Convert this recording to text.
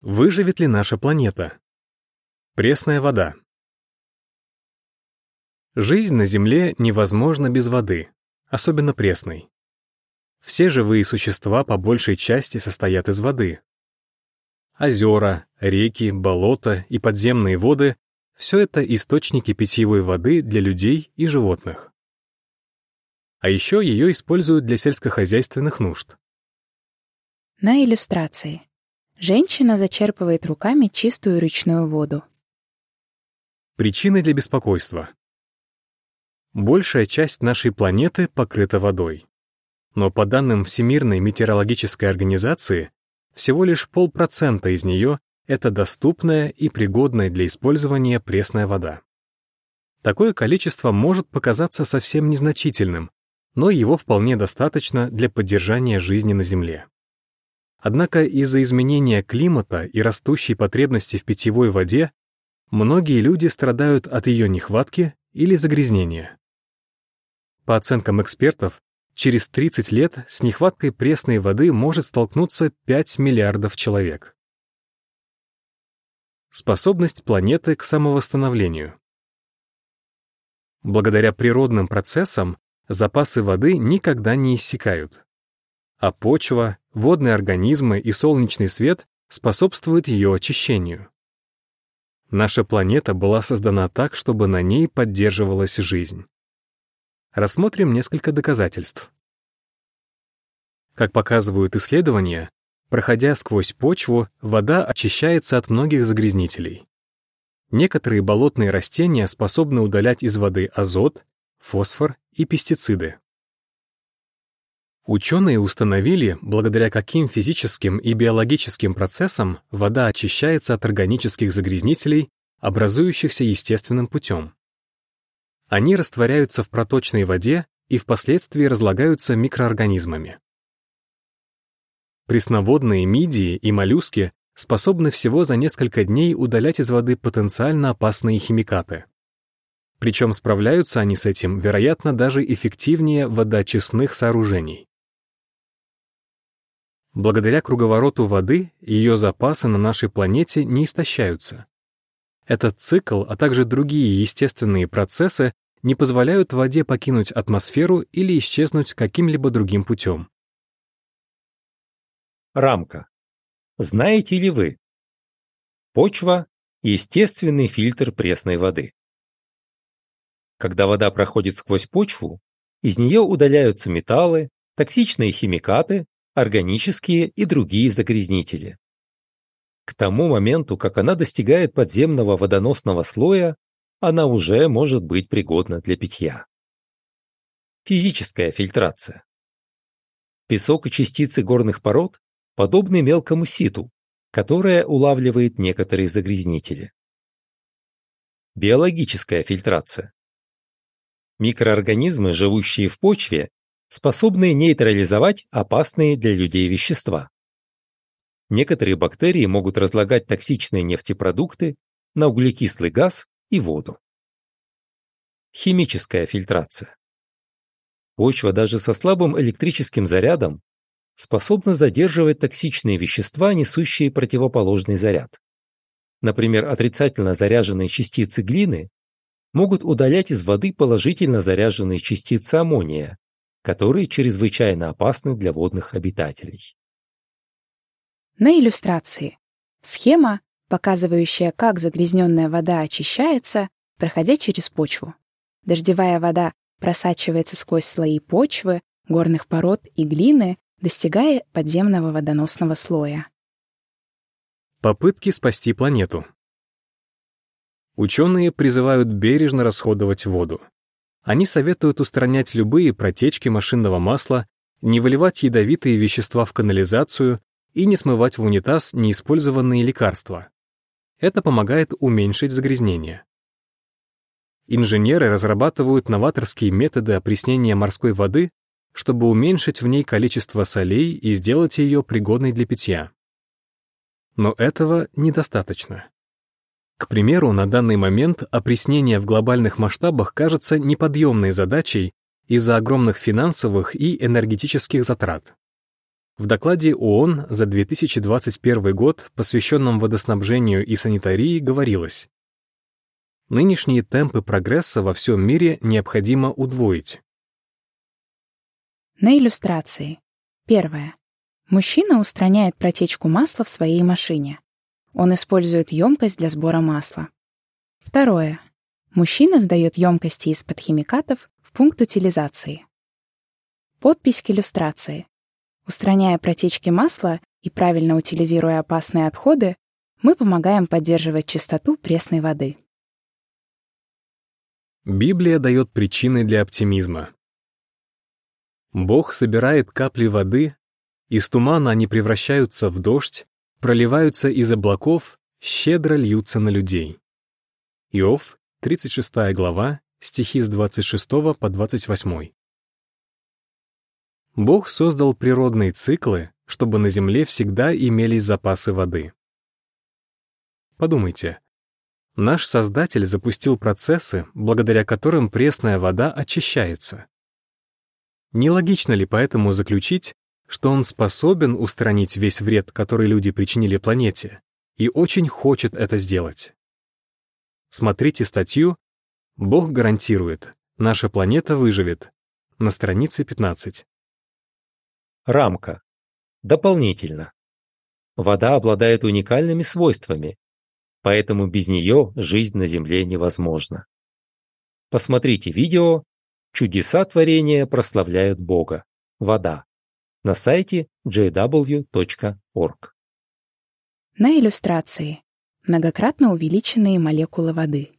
Выживет ли наша планета? Пресная вода. Жизнь на Земле невозможна без воды, особенно пресной. Все живые существа по большей части состоят из воды. Озера, реки, болота и подземные воды — все это источники питьевой воды для людей и животных. А еще ее используют для сельскохозяйственных нужд. На иллюстрации. Женщина зачерпывает руками чистую речную воду. Причины для беспокойства. Большая часть нашей планеты покрыта водой. Но по данным Всемирной метеорологической организации, всего лишь полпроцента из нее — это доступная и пригодная для использования пресная вода. Такое количество может показаться совсем незначительным, но его вполне достаточно для поддержания жизни на Земле. Однако из-за изменения климата и растущей потребности в питьевой воде многие люди страдают от ее нехватки или загрязнения. По оценкам экспертов, через 30 лет с нехваткой пресной воды может столкнуться 5 миллиардов человек. Способность планеты к самовосстановлению. Благодаря природным процессам запасы воды никогда не иссякают а почва, водные организмы и солнечный свет способствуют ее очищению. Наша планета была создана так, чтобы на ней поддерживалась жизнь. Рассмотрим несколько доказательств. Как показывают исследования, проходя сквозь почву, вода очищается от многих загрязнителей. Некоторые болотные растения способны удалять из воды азот, фосфор и пестициды. Ученые установили, благодаря каким физическим и биологическим процессам вода очищается от органических загрязнителей, образующихся естественным путем. Они растворяются в проточной воде и впоследствии разлагаются микроорганизмами. Пресноводные мидии и моллюски способны всего за несколько дней удалять из воды потенциально опасные химикаты. Причем справляются они с этим, вероятно, даже эффективнее водоочистных сооружений. Благодаря круговороту воды ее запасы на нашей планете не истощаются. Этот цикл, а также другие естественные процессы не позволяют воде покинуть атмосферу или исчезнуть каким-либо другим путем. Рамка. Знаете ли вы? Почва – естественный фильтр пресной воды. Когда вода проходит сквозь почву, из нее удаляются металлы, токсичные химикаты органические и другие загрязнители. К тому моменту, как она достигает подземного водоносного слоя, она уже может быть пригодна для питья. Физическая фильтрация. Песок и частицы горных пород подобны мелкому ситу, которое улавливает некоторые загрязнители. Биологическая фильтрация. Микроорганизмы, живущие в почве, способные нейтрализовать опасные для людей вещества. Некоторые бактерии могут разлагать токсичные нефтепродукты на углекислый газ и воду. Химическая фильтрация. Почва даже со слабым электрическим зарядом способна задерживать токсичные вещества, несущие противоположный заряд. Например, отрицательно заряженные частицы глины могут удалять из воды положительно заряженные частицы аммония, которые чрезвычайно опасны для водных обитателей. На иллюстрации. Схема, показывающая, как загрязненная вода очищается, проходя через почву. Дождевая вода просачивается сквозь слои почвы, горных пород и глины, достигая подземного водоносного слоя. Попытки спасти планету. Ученые призывают бережно расходовать воду. Они советуют устранять любые протечки машинного масла, не выливать ядовитые вещества в канализацию и не смывать в унитаз неиспользованные лекарства. Это помогает уменьшить загрязнение. Инженеры разрабатывают новаторские методы опреснения морской воды, чтобы уменьшить в ней количество солей и сделать ее пригодной для питья. Но этого недостаточно. К примеру, на данный момент опреснение в глобальных масштабах кажется неподъемной задачей из-за огромных финансовых и энергетических затрат. В докладе ООН за 2021 год, посвященном водоснабжению и санитарии, говорилось, нынешние темпы прогресса во всем мире необходимо удвоить. На иллюстрации. Первое. Мужчина устраняет протечку масла в своей машине. Он использует емкость для сбора масла. Второе. Мужчина сдает емкости из-под химикатов в пункт утилизации. Подпись к иллюстрации. Устраняя протечки масла и правильно утилизируя опасные отходы, мы помогаем поддерживать чистоту пресной воды. Библия дает причины для оптимизма. Бог собирает капли воды, из тумана они превращаются в дождь, проливаются из облаков, щедро льются на людей. Иов, 36 глава, стихи с 26 по 28. Бог создал природные циклы, чтобы на Земле всегда имелись запасы воды. Подумайте, наш Создатель запустил процессы, благодаря которым пресная вода очищается. Нелогично ли поэтому заключить, что он способен устранить весь вред, который люди причинили планете, и очень хочет это сделать? Смотрите статью «Бог гарантирует, наша планета выживет» на странице 15. Рамка. Дополнительно. Вода обладает уникальными свойствами, поэтому без нее жизнь на Земле невозможна. Посмотрите видео Чудеса творения прославляют Бога. Вода. На сайте jw.org. На иллюстрации. Многократно увеличенные молекулы воды.